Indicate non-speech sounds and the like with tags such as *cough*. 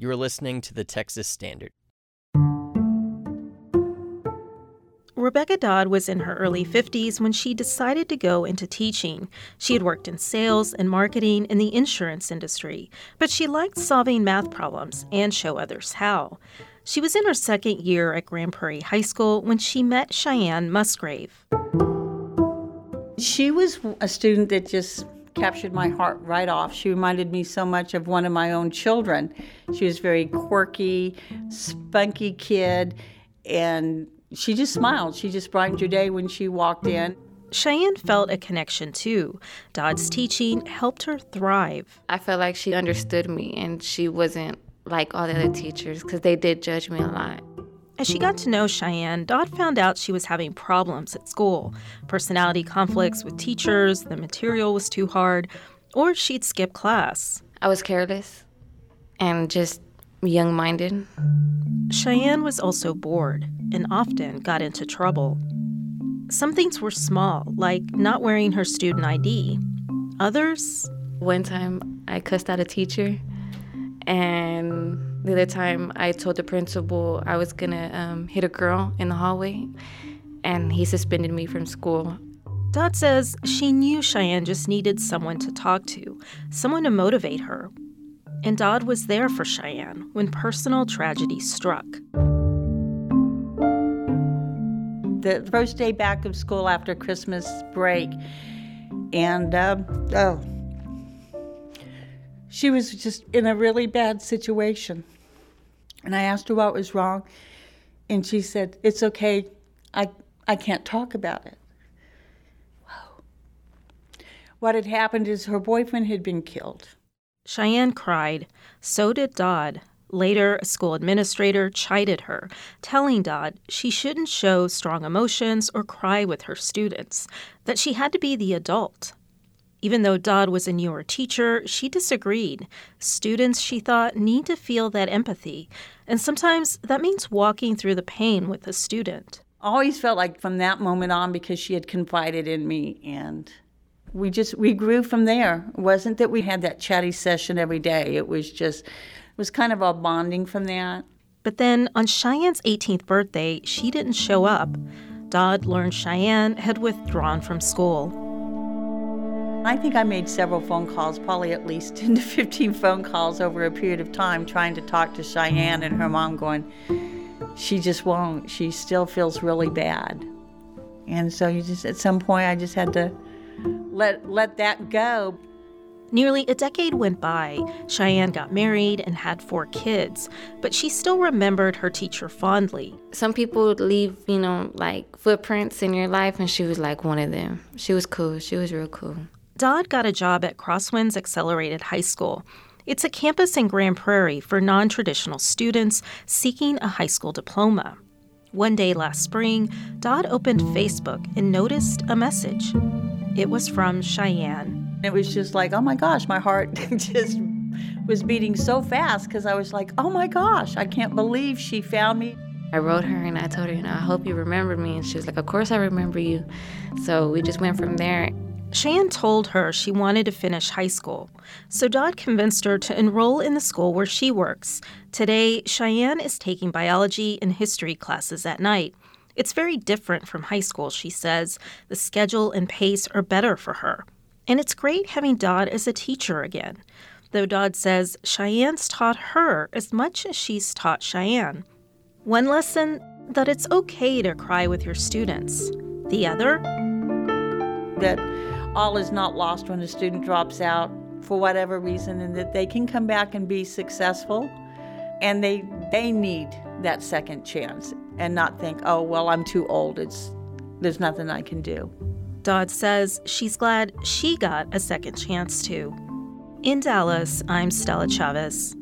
You are listening to the Texas Standard. Rebecca Dodd was in her early 50s when she decided to go into teaching. She had worked in sales and marketing in the insurance industry, but she liked solving math problems and show others how. She was in her second year at Grand Prairie High School when she met Cheyenne Musgrave. She was a student that just captured my heart right off. She reminded me so much of one of my own children. She was very quirky, spunky kid, and she just smiled. She just brightened your day when she walked in. Cheyenne felt a connection too. Dodd's teaching helped her thrive. I felt like she understood me and she wasn't like all the other teachers because they did judge me a lot. As she got to know Cheyenne, Dodd found out she was having problems at school personality conflicts with teachers, the material was too hard, or she'd skip class. I was careless and just young minded. Cheyenne was also bored and often got into trouble. Some things were small, like not wearing her student ID. Others? One time I cussed out a teacher, and the other time I told the principal I was gonna um, hit a girl in the hallway, and he suspended me from school. Dodd says she knew Cheyenne just needed someone to talk to, someone to motivate her. And Dodd was there for Cheyenne when personal tragedy struck. the first day back of school after Christmas break. And, uh, oh, she was just in a really bad situation. And I asked her what was wrong. And she said, It's okay. I, I can't talk about it. Wow. What had happened is her boyfriend had been killed. Cheyenne cried. So did Dodd. Later, a school administrator chided her, telling Dodd she shouldn't show strong emotions or cry with her students, that she had to be the adult. Even though Dodd was a newer teacher, she disagreed. Students, she thought, need to feel that empathy, and sometimes that means walking through the pain with a student. Always felt like from that moment on, because she had confided in me, and we just we grew from there. It wasn't that we had that chatty session every day. It was just it was kind of a bonding from that. But then on Cheyenne's 18th birthday, she didn't show up. Dodd learned Cheyenne had withdrawn from school. I think I made several phone calls, probably at least *laughs* 10 to 15 phone calls over a period of time, trying to talk to Cheyenne and her mom, going, she just won't. She still feels really bad. And so you just, at some point, I just had to let, let that go. Nearly a decade went by. Cheyenne got married and had four kids, but she still remembered her teacher fondly. Some people leave, you know, like footprints in your life, and she was like one of them. She was cool. She was real cool. Dodd got a job at Crosswinds Accelerated High School. It's a campus in Grand Prairie for non traditional students seeking a high school diploma. One day last spring, Dodd opened Facebook and noticed a message. It was from Cheyenne. It was just like, oh my gosh, my heart *laughs* just was beating so fast because I was like, oh my gosh, I can't believe she found me. I wrote her and I told her, you know, I hope you remember me. And she was like, of course I remember you. So we just went from there. Cheyenne told her she wanted to finish high school, so Dodd convinced her to enroll in the school where she works. Today, Cheyenne is taking biology and history classes at night. It's very different from high school, she says. The schedule and pace are better for her. And it's great having Dodd as a teacher again, though Dodd says Cheyenne's taught her as much as she's taught Cheyenne. One lesson that it's okay to cry with your students. The other? That all is not lost when a student drops out for whatever reason and that they can come back and be successful and they they need that second chance and not think, "Oh, well, I'm too old. It's there's nothing I can do." Dodd says she's glad she got a second chance too. In Dallas, I'm Stella Chavez.